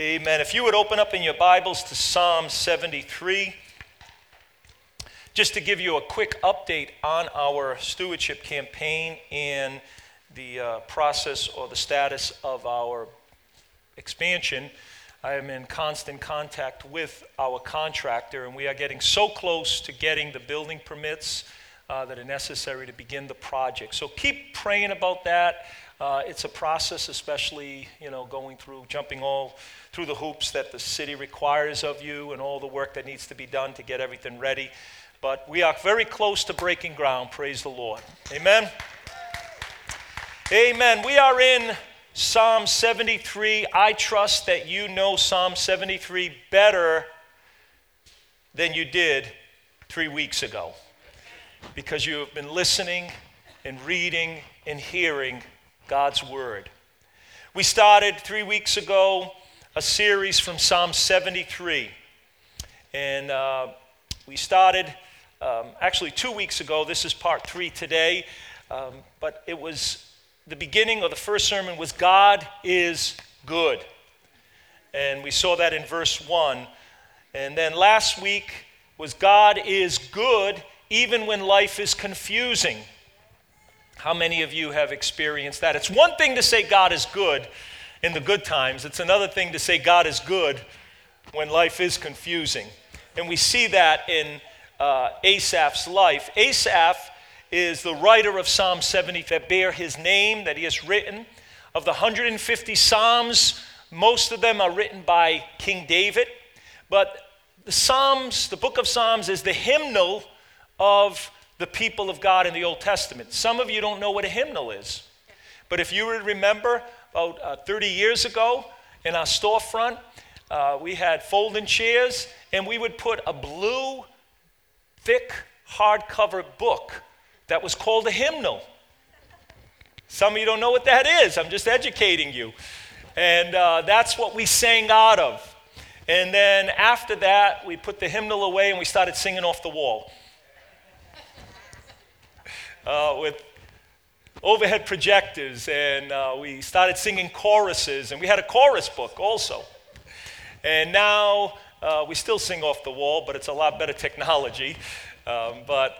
Amen. If you would open up in your Bibles to Psalm 73, just to give you a quick update on our stewardship campaign and the uh, process or the status of our expansion. I am in constant contact with our contractor, and we are getting so close to getting the building permits uh, that are necessary to begin the project. So keep praying about that. Uh, it's a process, especially you know going through jumping all through the hoops that the city requires of you and all the work that needs to be done to get everything ready. But we are very close to breaking ground. Praise the Lord. Amen. Amen. We are in Psalm 73. I trust that you know Psalm 73 better than you did three weeks ago because you have been listening and reading and hearing God's Word. We started three weeks ago a series from Psalm 73. And uh, we started um, actually two weeks ago. This is part three today. Um, but it was the beginning of the first sermon was God is good. And we saw that in verse one. And then last week was God is good even when life is confusing. How many of you have experienced that? It's one thing to say God is good in the good times, it's another thing to say God is good when life is confusing. And we see that in uh, Asaph's life. Asaph is the writer of Psalm 70 that bear his name, that he has written. Of the 150 Psalms, most of them are written by King David. But the Psalms, the book of Psalms, is the hymnal of the people of God in the Old Testament. Some of you don't know what a hymnal is. But if you remember, about uh, 30 years ago in our storefront, uh, we had folding chairs, and we would put a blue, thick, hardcover book that was called a hymnal. Some of you don't know what that is. I'm just educating you. And uh, that's what we sang out of. And then after that, we put the hymnal away and we started singing off the wall uh, with overhead projectors, and uh, we started singing choruses, and we had a chorus book also. And now uh, we still sing off the wall, but it's a lot better technology. Um, but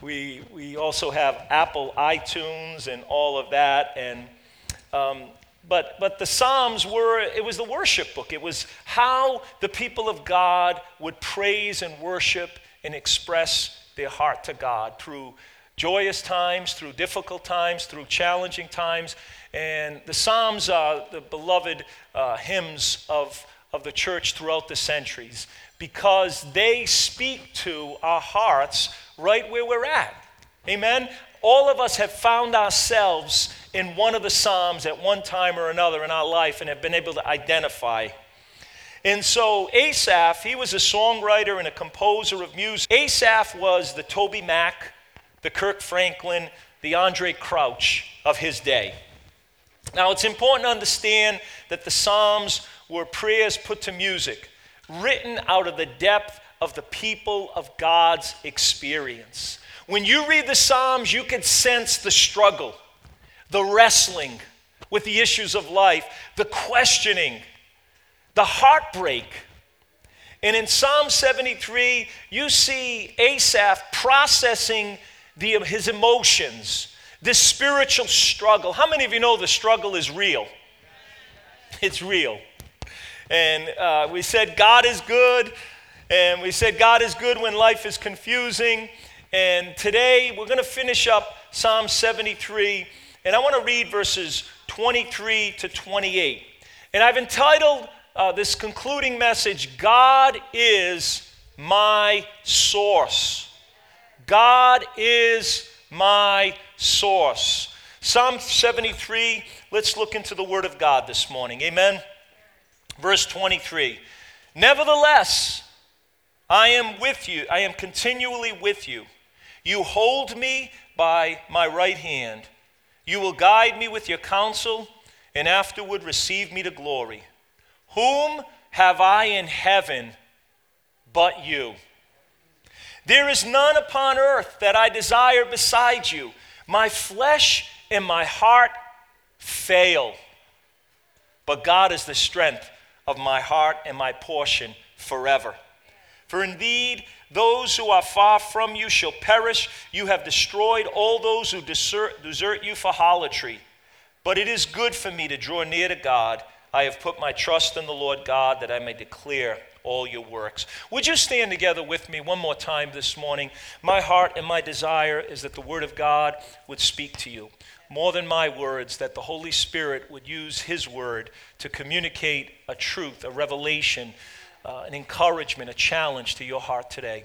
we, we also have Apple iTunes and all of that. And, um, but, but the Psalms were, it was the worship book. It was how the people of God would praise and worship and express their heart to God through joyous times, through difficult times, through challenging times. And the Psalms are the beloved uh, hymns of, of the church throughout the centuries because they speak to our hearts right where we're at. Amen? All of us have found ourselves in one of the Psalms at one time or another in our life and have been able to identify. And so Asaph, he was a songwriter and a composer of music. Asaph was the Toby Mac the Kirk Franklin, the Andraé Crouch of his day. Now, it's important to understand that the Psalms were prayers put to music, written out of the depth of the people of God's experience. When you read the Psalms, you can sense the struggle, the wrestling with the issues of life, the questioning, the heartbreak. And in Psalm 73, you see Asaph processing the, his emotions, this spiritual struggle. How many of you know the struggle is real? It's real. And uh, we said God is good, and we said God is good when life is confusing. And today we're going to finish up Psalm 73, and I want to read verses 23 to 28. And I've entitled uh, this concluding message, God is my source. God is my source. Psalm 73, let's look into the Word of God this morning. Amen. Verse 23 Nevertheless, I am with you, I am continually with you. You hold me by my right hand. You will guide me with your counsel, and afterward receive me to glory. Whom have I in heaven but you? There is none upon earth that I desire beside you. My flesh and my heart fail, but God is the strength of my heart and my portion forever. For indeed, those who are far from you shall perish. You have destroyed all those who desert, desert you for harlotry. But it is good for me to draw near to God. I have put my trust in the Lord God that I may declare all your works. Would you stand together with me one more time this morning? My heart and my desire is that the Word of God would speak to you. More than my words, that the Holy Spirit would use His Word to communicate a truth, a revelation uh, an encouragement, a challenge to your heart today.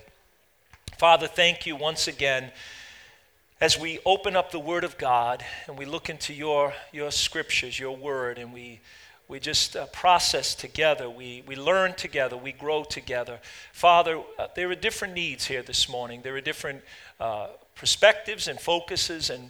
Father, thank you once again as we open up the Word of God and we look into your, your scriptures, your Word, and we, we just uh, process together, we, we learn together, we grow together. Father, uh, there are different needs here this morning, there are different uh, perspectives and focuses, and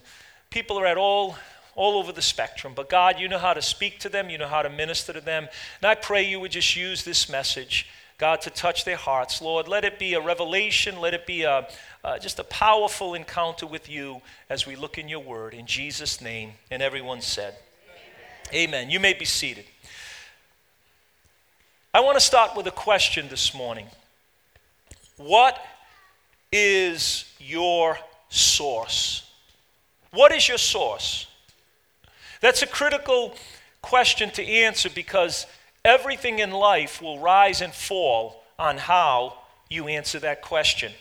people are at all all over the spectrum. But God, you know how to speak to them, you know how to minister to them. And I pray you would just use this message, God, to touch their hearts. Lord, let it be a revelation, let it be a, uh, just a powerful encounter with you as we look in your word. In Jesus' name. And everyone said, Amen. You may be seated. I want to start with a question this morning. What is your source? What is your source? That's a critical question to answer because everything in life will rise and fall on how you answer that question.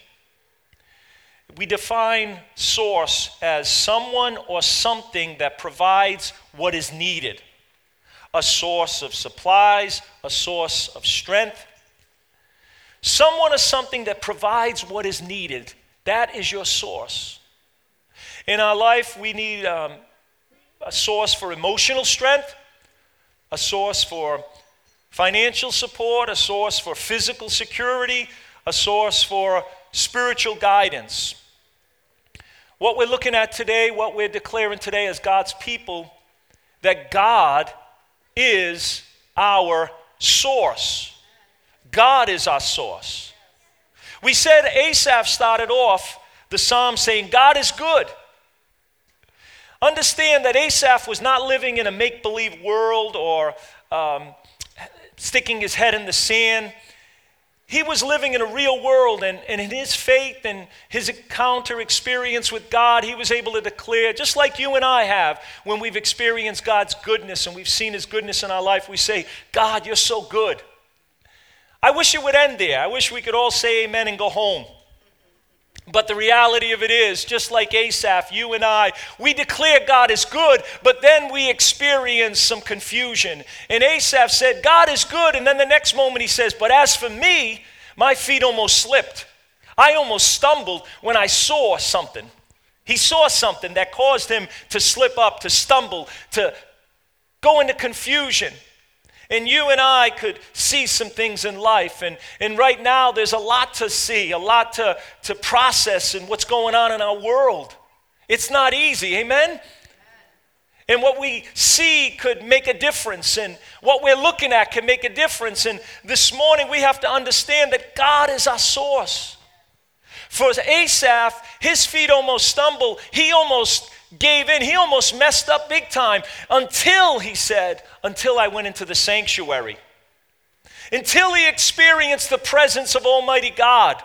We define source as someone or something that provides what is needed a source of supplies, a source of strength. Someone or something that provides what is needed. That is your source. In our life, we need um, a source for emotional strength, a source for financial support, a source for physical security, a source for spiritual guidance. What we're looking at today, what we're declaring today as God's people, that God is our source. God is our source. We said Asaph started off the psalm saying, God is good. Understand that Asaph was not living in a make believe world or um, sticking his head in the sand. He was living in a real world, and, and in his faith and his encounter experience with God, he was able to declare, just like you and I have, when we've experienced God's goodness and we've seen his goodness in our life, we say, God, you're so good. I wish it would end there. I wish we could all say amen and go home. But the reality of it is, just like Asaph, you and I, we declare God is good, but then we experience some confusion. And Asaph said, God is good. And then the next moment he says, But as for me, my feet almost slipped. I almost stumbled when I saw something. He saw something that caused him to slip up, to stumble, to go into confusion. And you and I could see some things in life. And, and right now, there's a lot to see, a lot to, to process in what's going on in our world. It's not easy, amen? And what we see could make a difference, and what we're looking at can make a difference. And this morning, we have to understand that God is our source. For Asaph, his feet almost stumbled. He almost gave in. He almost messed up big time until he said, Until I went into the sanctuary. Until he experienced the presence of Almighty God.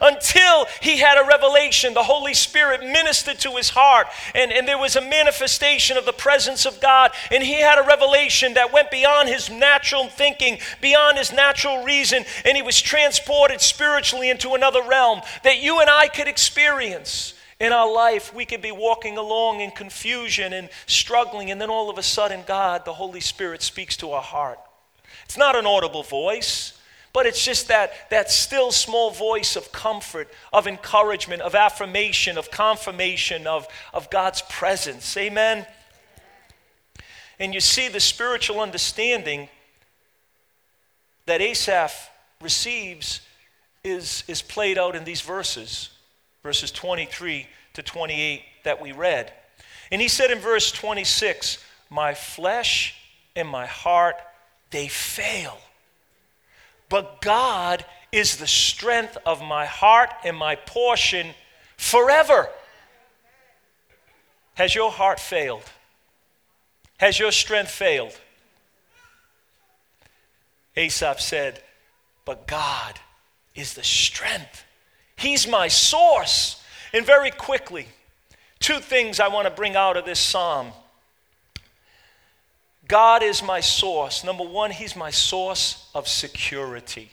Until he had a revelation, the Holy Spirit ministered to his heart, and, and there was a manifestation of the presence of God. And he had a revelation that went beyond his natural thinking, beyond his natural reason, and he was transported spiritually into another realm that you and I could experience in our life, we could be walking along in confusion and struggling, and then all of a sudden, God, the Holy Spirit, speaks to our heart. It's not an audible voice, but it's just that, that still small voice of comfort, of encouragement, of affirmation, of confirmation of, of God's presence. Amen? And you see the spiritual understanding that Asaph receives is, is played out in these verses verses 23 to 28 that we read. And he said in verse 26, My flesh and my heart, they fail. But God is the strength of my heart and my portion forever. Has your heart failed? Has your strength failed? Asaph said, But God is the strength. He's my source. And very quickly, two things I want to bring out of this psalm. God is my source. Number one, He's my source of security.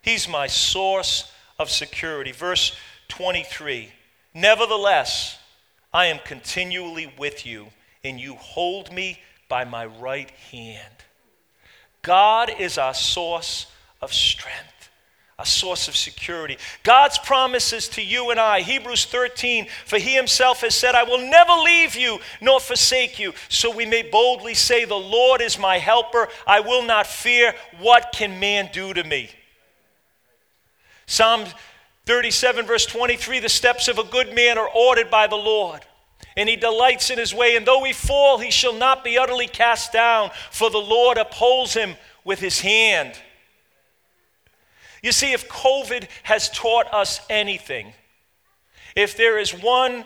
He's my source of security. Verse 23 Nevertheless, I am continually with you, and you hold me by my right hand. God is our source of strength, a source of security. God's promises to you and I, Hebrews 13, for he himself has said, I will never leave you nor forsake you. So we may boldly say, The Lord is my helper. I will not fear. What can man do to me? Psalm 37, verse 23 The steps of a good man are ordered by the Lord and he delights in his way. And though he fall, he shall not be utterly cast down, for the Lord upholds him with his hand. You see, if COVID has taught us anything, if there is one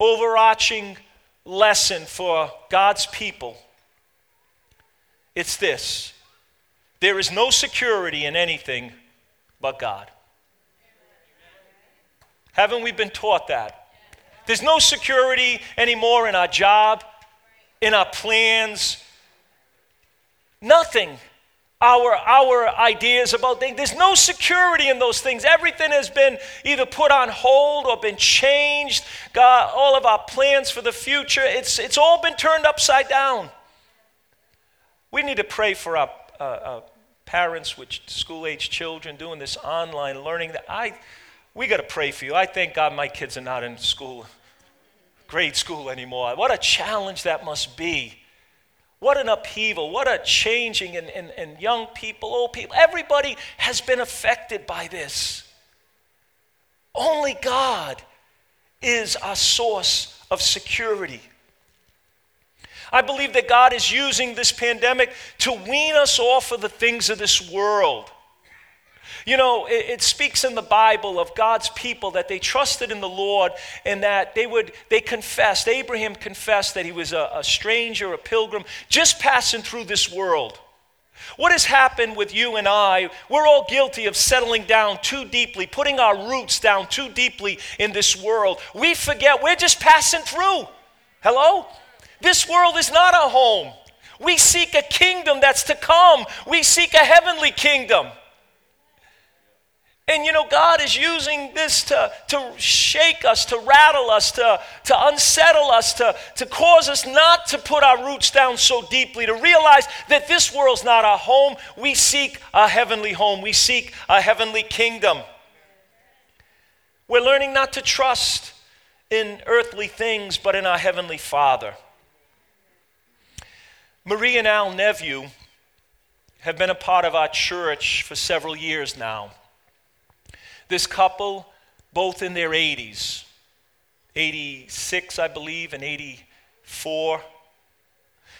overarching lesson for God's people, it's this there is no security in anything but God. Haven't we been taught that? There's no security anymore in our job, in our plans, nothing. Our, our ideas about things. There's no security in those things. Everything has been either put on hold or been changed. God, all of our plans for the future, it's, it's all been turned upside down. We need to pray for our uh, uh, parents with school age children doing this online learning. I, we got to pray for you. I thank God my kids are not in school grade school anymore. What a challenge that must be. What an upheaval. What a changing in, in, in young people, old people. Everybody has been affected by this. Only God is our source of security. I believe that God is using this pandemic to wean us off of the things of this world. You know, it, it, speaks in the Bible of God's people that they trusted in the Lord and that they would, they confessed, Abraham confessed that he was a, a stranger, a pilgrim, just passing through this world. What has happened with you and I? We're all guilty of settling down too deeply, putting our roots down too deeply in this world. We forget we're just passing through. Hello? This world is not a home. We seek a kingdom that's to come, we seek a heavenly kingdom. And you know, God is using this to, to shake us, to rattle us, to, to unsettle us, to, to cause us not to put our roots down so deeply, to realize that this world's not our home. We seek a heavenly home, we seek a heavenly kingdom. We're learning not to trust in earthly things, but in our heavenly Father. Marie and Al Nephew have been a part of our church for several years now. This couple, both in their 80s, 86, I believe, and 84.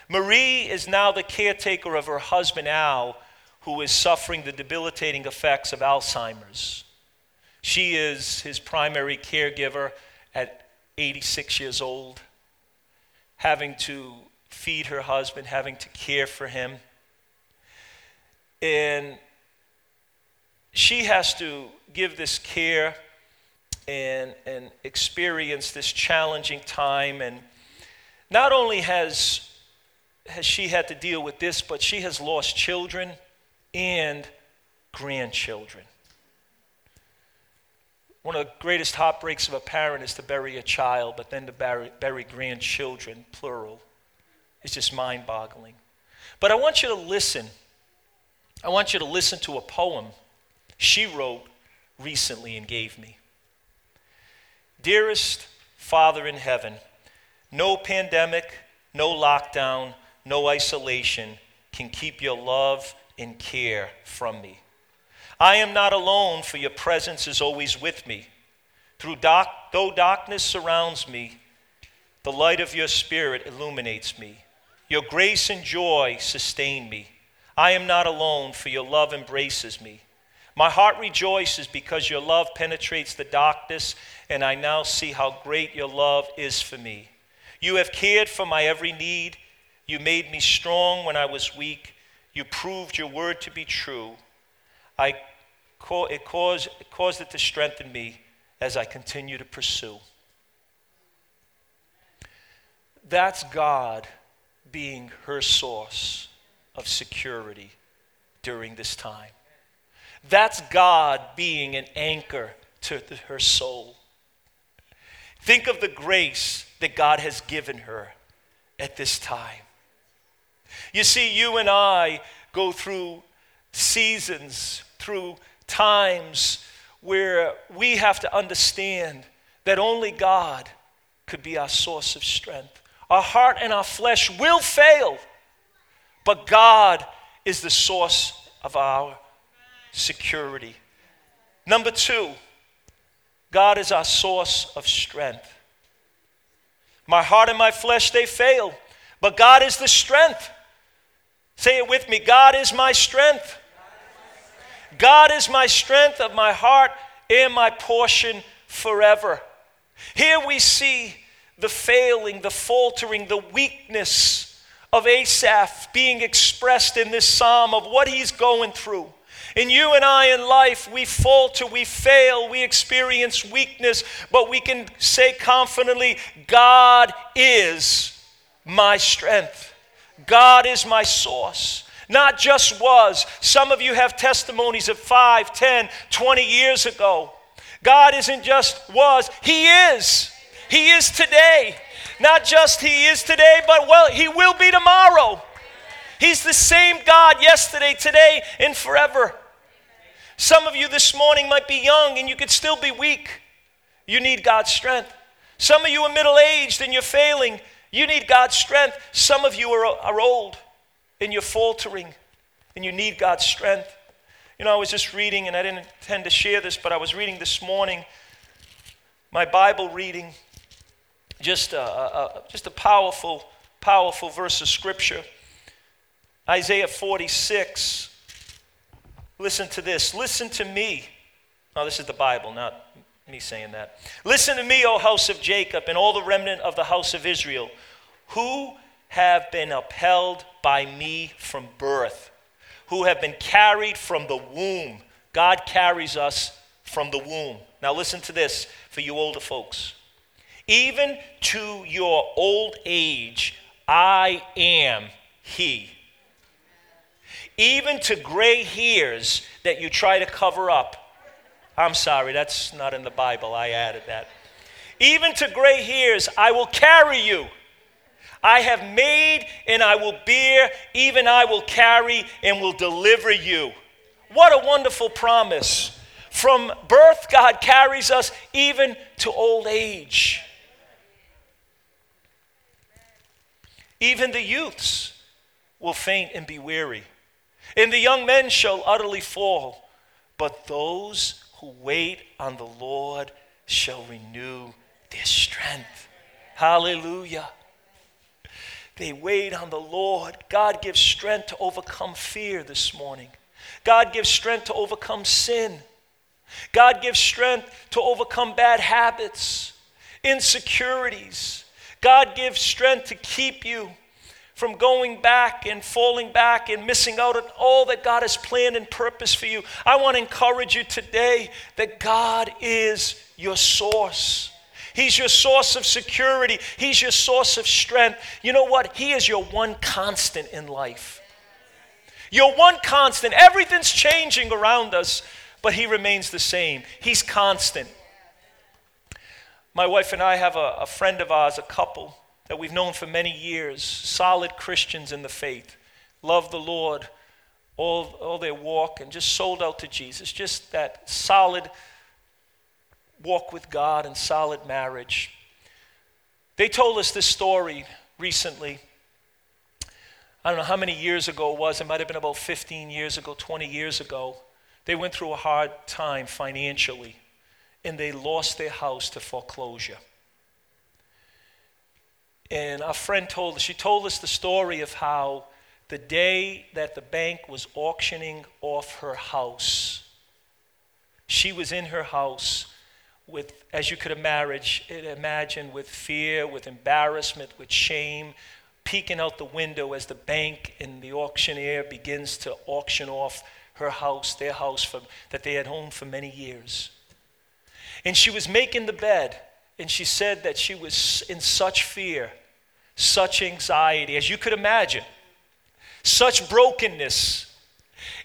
Marie is now the caretaker of her husband Al, who is suffering the debilitating effects of Alzheimer's. She is his primary caregiver at 86 years old, having to feed her husband, having to care for him. And she has to give this care and, and experience this challenging time. And not only has, has she had to deal with this, but she has lost children and grandchildren. One of the greatest heartbreaks of a parent is to bury a child, but then to bury, bury grandchildren, plural. It's just mind boggling. But I want you to listen. I want you to listen to a poem she wrote recently and gave me. Dearest Father in heaven, no pandemic, no lockdown, no isolation can keep your love and care from me. I am not alone, for your presence is always with me. Through dark, though darkness surrounds me, the light of your spirit illuminates me. Your grace and joy sustain me. I am not alone, for your love embraces me. My heart rejoices because your love penetrates the darkness, and I now see how great your love is for me. You have cared for my every need. You made me strong when I was weak. You proved your word to be true. I, it, caused, it caused it to strengthen me as I continue to pursue. That's God being her source of security during this time. That's God being an anchor to her soul. Think of the grace that God has given her at this time. You see, you and I go through seasons, through times where we have to understand that only God could be our source of strength. Our heart and our flesh will fail, but God is the source of our security. Number two, God is our source of strength. My heart and my flesh, they fail, but God is the strength. Say it with me God is my strength. God is my strength of my heart and my portion forever. Here we see the failing, the faltering, the weakness of Asaph being expressed in this psalm of what he's going through. And you and I in life, we falter, we fail, we experience weakness, but we can say confidently, God is my strength. God is my source. Not just was. Some of you have testimonies of 5, 10, 20 years ago. God isn't just was, He is. He is today. Not just He is today, but well, He will be tomorrow. He's the same God yesterday, today, and forever. Some of you this morning might be young and you could still be weak. You need God's strength. Some of you are middle aged and you're failing. You need God's strength. Some of you are, are old and you're faltering and you need God's strength. You know, I was just reading, and I didn't intend to share this, but I was reading this morning my Bible reading, just a, a, just a powerful, powerful verse of Scripture. Isaiah 46. Listen to this. Listen to me. Oh, this is the Bible, not me saying that. Listen to me, O house of Jacob, and all the remnant of the house of Israel, who have been upheld by me from birth, who have been carried from the womb. God carries us from the womb. Now, listen to this for you older folks. Even to your old age, I am He even to gray hairs that you try to cover up. I'm sorry, that's not in the Bible. I added that. Even to gray hairs, I will carry you. I have made and I will bear, even I will carry and will deliver you. What a wonderful promise. From birth, God carries us even to old age. Even the youths will faint and be weary and the young men shall utterly fall. But those who wait on the Lord shall renew their strength. Hallelujah. They wait on the Lord. God gives strength to overcome fear this morning. God gives strength to overcome sin. God gives strength to overcome bad habits, insecurities. God gives strength to keep you from going back and falling back and missing out on all that God has planned and purpose for you. I want to encourage you today that God is your source. He's your source of security. He's your source of strength. You know what? He is your one constant in life. Your one constant. Everything's changing around us, but He remains the same. He's constant. My wife and I have a, a friend of ours, a couple that we've known for many years, solid Christians in the faith, love the Lord, all, all their walk, and just sold out to Jesus. Just that solid walk with God and solid marriage. They told us this story recently. I don't know how many years ago it was. It might have been about 15 years ago, 20 years ago. They went through a hard time financially, and they lost their house to foreclosure. And our friend told us, she told us the story of how the day that the bank was auctioning off her house, she was in her house with, as you could imagine, with fear, with embarrassment, with shame, peeking out the window as the bank and the auctioneer begins to auction off her house, their house for, that they had owned for many years. And she was making the bed, and she said that she was in such fear, such anxiety, as you could imagine, such brokenness.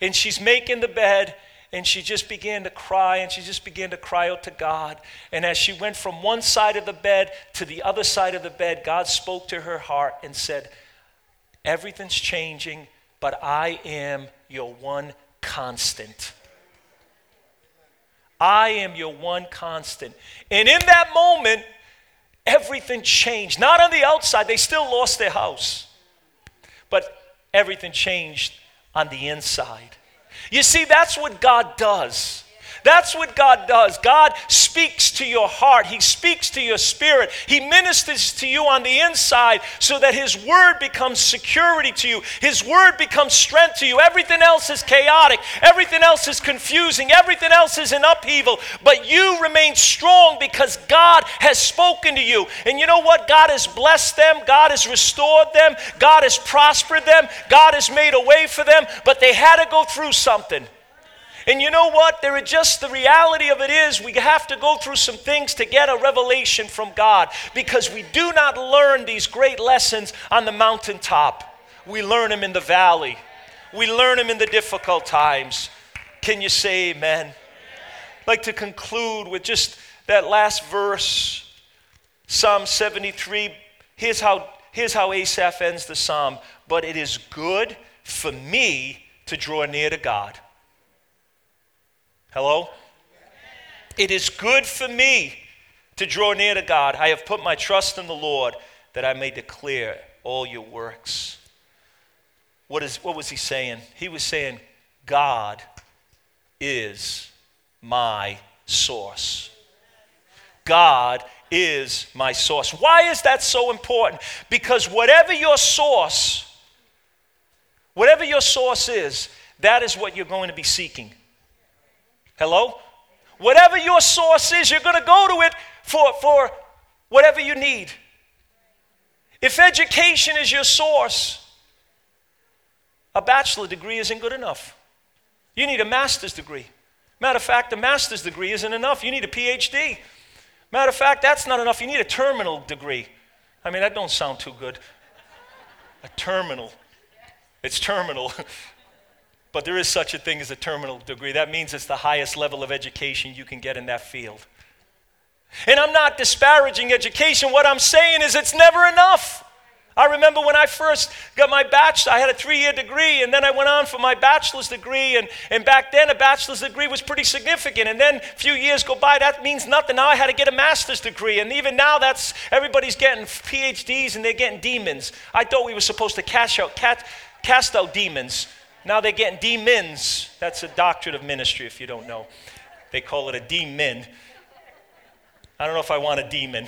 And she's making the bed, and she just began to cry and she just began to cry out to God. And as she went from one side of the bed to the other side of the bed, God spoke to her heart and said, Everything's changing, but I am your one constant. I am your one constant. And in that moment, everything changed. Not on the outside, they still lost their house, but everything changed on the inside. You see, that's what God does. That's what God does. God speaks to your heart, He speaks to your spirit, He ministers to you on the inside so that His word becomes security to you, His word becomes strength to you. Everything else is chaotic, everything else is confusing, everything else is in upheaval, but you remain strong because God has spoken to you. And you know what? God has blessed them, God has restored them, God has prospered them, God has made a way for them, but they had to go through something. And you know what? There are just the reality of it is we have to go through some things to get a revelation from God because we do not learn these great lessons on the mountaintop. We learn them in the valley. We learn them in the difficult times. Can you say amen? I'd like to conclude with just that last verse, Psalm 73. Here's how, here's how Asaph ends the psalm. But it is good for me to draw near to God. Hello? It is good for me to draw near to God. I have put my trust in the Lord that I may declare all your works. What, is, what was he saying? He was saying, God is my source. God is my source. Why is that so important? Because whatever your source, whatever your source is, that is what you're going to be seeking. Hello? Whatever your source is, you're going to go to it for, for whatever you need. If education is your source, a bachelor degree isn't good enough. You need a master's degree. Matter of fact, a master's degree isn't enough. You need a PhD. Matter of fact, that's not enough. You need a terminal degree. I mean, that don't sound too good. A terminal. It's terminal. But there is such a thing as a terminal degree. That means it's the highest level of education you can get in that field. And I'm not disparaging education. What I'm saying is it's never enough. I remember when I first got my bachelor, I had a three year degree, and then I went on for my bachelor's degree. And, and back then, a bachelor's degree was pretty significant. And then a few years go by, that means nothing. Now I had to get a master's degree. And even now, that's everybody's getting PhDs and they're getting demons. I thought we were supposed to cast out, cast out demons. Now they're getting demons. That's a doctorate of ministry if you don't know. They call it a demon. I don't know if I want a demon.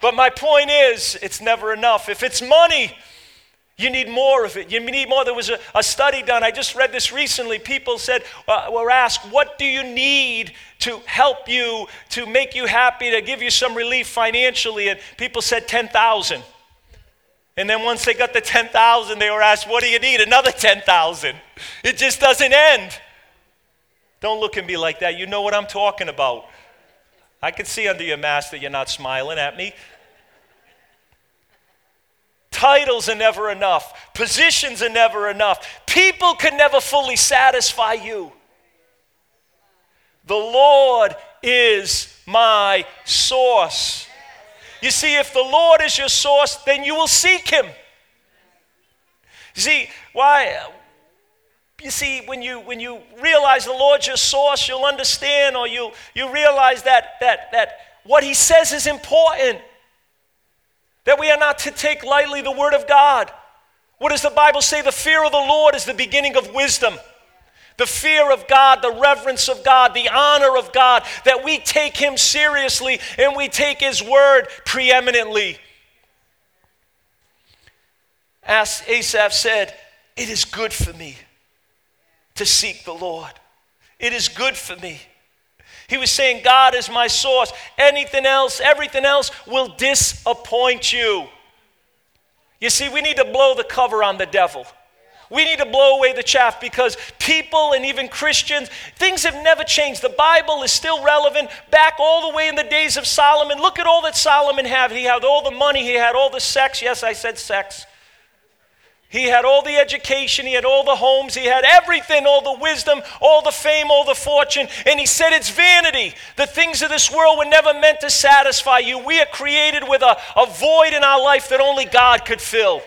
But my point is, it's never enough. If it's money, you need more of it. You need more. There was a, a study done. I just read this recently. People said, uh, were asked, What do you need to help you, to make you happy, to give you some relief financially? And people said 10,000. And then once they got the 10,000, they were asked, What do you need? Another 10,000. It just doesn't end. Don't look at me like that. You know what I'm talking about. I can see under your mask that you're not smiling at me. Titles are never enough, positions are never enough. People can never fully satisfy you. The Lord is my source. You see, if the Lord is your source, then you will seek Him. You see, why? You see, when you when you realize the Lord's your source, you'll understand, or you you realize that that that what He says is important. That we are not to take lightly the Word of God. What does the Bible say? The fear of the Lord is the beginning of wisdom the fear of God, the reverence of God, the honor of God, that we take Him seriously and we take His word preeminently. As Asaph said, It is good for me to seek the Lord. It is good for me. He was saying, God is my source. Anything else, everything else will disappoint you. You see, we need to blow the cover on the devil. We need to blow away the chaff because people and even Christians, things have never changed. The Bible is still relevant back all the way in the days of Solomon. Look at all that Solomon had. He had all the money, he had all the sex. Yes, I said sex. He had all the education, he had all the homes, he had everything, all the wisdom, all the fame, all the fortune. And he said, It's vanity. The things of this world were never meant to satisfy you. We are created with a, a void in our life that only God could fill.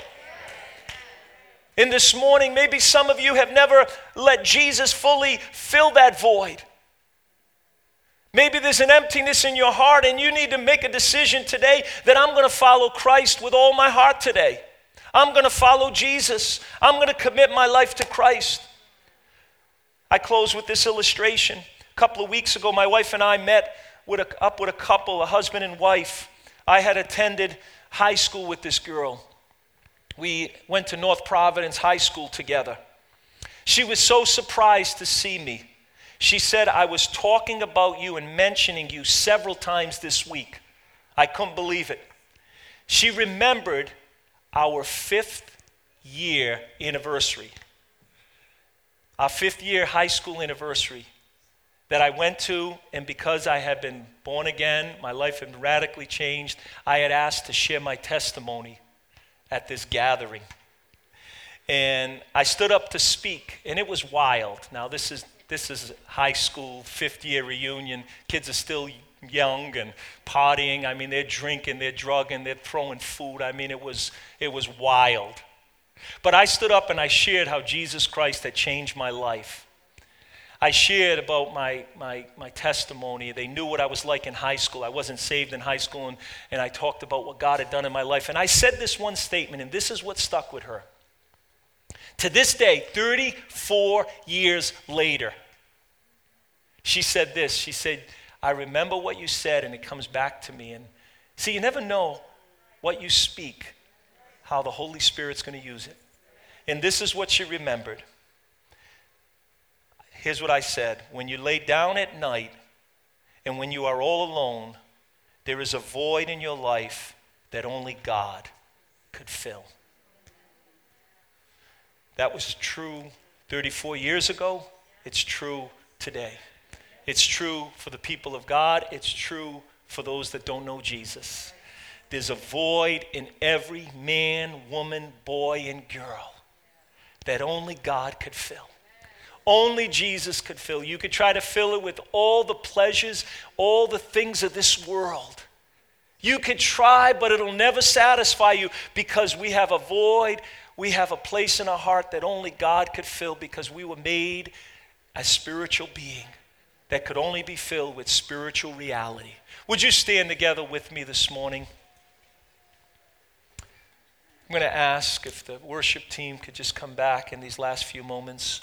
And this morning, maybe some of you have never let Jesus fully fill that void. Maybe there's an emptiness in your heart, and you need to make a decision today that I'm going to follow Christ with all my heart today. I'm going to follow Jesus. I'm going to commit my life to Christ. I close with this illustration. A couple of weeks ago, my wife and I met with a, up with a couple, a husband and wife. I had attended high school with this girl we went to North Providence High School together. She was so surprised to see me. She said, I was talking about you and mentioning you several times this week. I couldn't believe it. She remembered our fifth year anniversary, our fifth year high school anniversary that I went to, and because I had been born again, my life had radically changed, I had asked to share my testimony at this gathering. And I stood up to speak, and it was wild. Now, this is, this is high school, fifth year reunion. Kids are still young and partying. I mean, they're drinking, they're drugging, they're throwing food. I mean, it was, it was wild. But I stood up and I shared how Jesus Christ had changed my life. I shared about my, my, my testimony. They knew what I was like in high school. I wasn't saved in high school, and, and I talked about what God had done in my life. And I said this one statement, and this is what stuck with her. To this day, 34 years later, she said this. She said, I remember what you said, and it comes back to me. And see, you never know what you speak, how the Holy Spirit's going to use it. And this is what she remembered. Here's what I said When you lay down at night and when you are all alone, there is a void in your life that only God could fill. That was true 34 years ago. It's true today. It's true for the people of God. It's true for those that don't know Jesus. There's a void in every man, woman, boy, and girl that only God could fill. Only Jesus could fill. You could try to fill it with all the pleasures, all the things of this world. You could try, but it'll never satisfy you because we have a void, we have a place in our heart that only God could fill because we were made a spiritual being that could only be filled with spiritual reality. Would you stand together with me this morning? I'm going to ask if the worship team could just come back in these last few moments.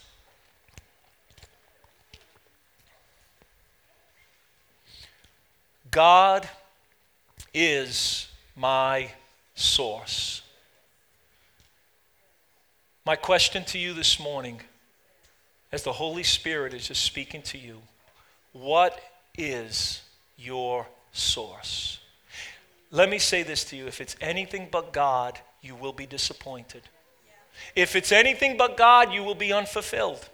God is my source. My question to you this morning, as the Holy Spirit is just speaking to you, what is your source? Let me say this to you if it's anything but God, you will be disappointed. If it's anything but God, you will be unfulfilled.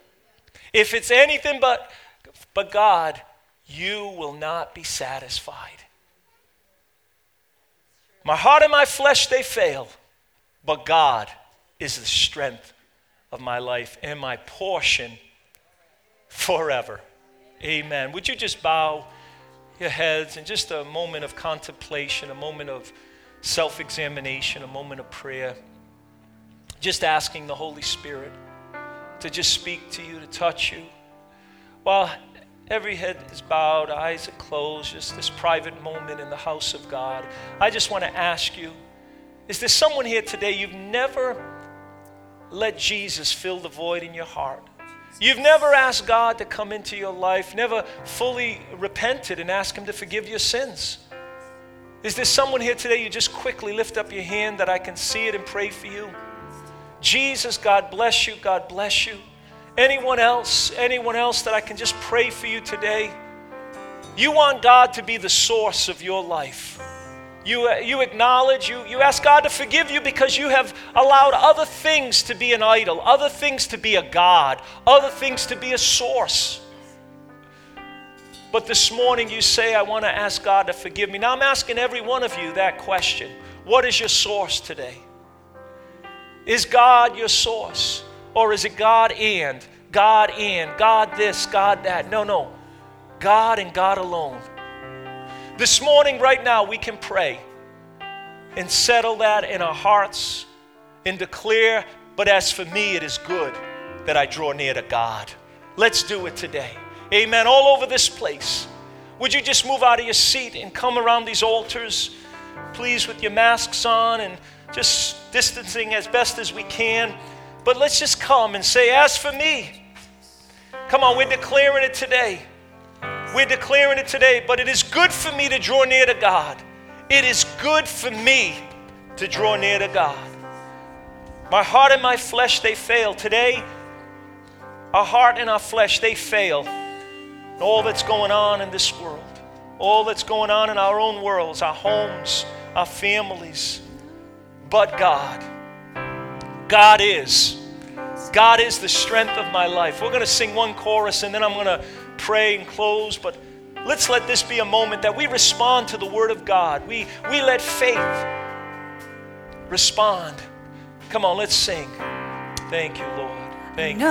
If it's anything but, but God, you will not be satisfied. My heart and my flesh, they fail, but God is the strength of my life and my portion forever. Amen. Would you just bow your heads in just a moment of contemplation, a moment of self examination, a moment of prayer? Just asking the Holy Spirit to just speak to you, to touch you. While Every head is bowed, eyes are closed, just this private moment in the house of God. I just want to ask you is there someone here today you've never let Jesus fill the void in your heart? You've never asked God to come into your life, never fully repented and asked Him to forgive your sins. Is there someone here today you just quickly lift up your hand that I can see it and pray for you? Jesus, God bless you, God bless you. Anyone else? Anyone else that I can just pray for you today? You want God to be the source of your life. You, uh, you acknowledge, you, you ask God to forgive you because you have allowed other things to be an idol, other things to be a God, other things to be a source. But this morning you say, I want to ask God to forgive me. Now I'm asking every one of you that question What is your source today? Is God your source? Or is it God and, God and, God this, God that? No, no. God and God alone. This morning, right now, we can pray and settle that in our hearts and declare, but as for me, it is good that I draw near to God. Let's do it today. Amen. All over this place. Would you just move out of your seat and come around these altars, please, with your masks on and just distancing as best as we can? But let's just come and say, As for me, come on, we're declaring it today. We're declaring it today, but it is good for me to draw near to God. It is good for me to draw near to God. My heart and my flesh, they fail. Today, our heart and our flesh, they fail. All that's going on in this world, all that's going on in our own worlds, our homes, our families. But God, God is. God is the strength of my life. We're going to sing one chorus and then I'm going to pray and close, but let's let this be a moment that we respond to the Word of God. We, we let faith respond. Come on, let's sing. Thank you, Lord. Thank you.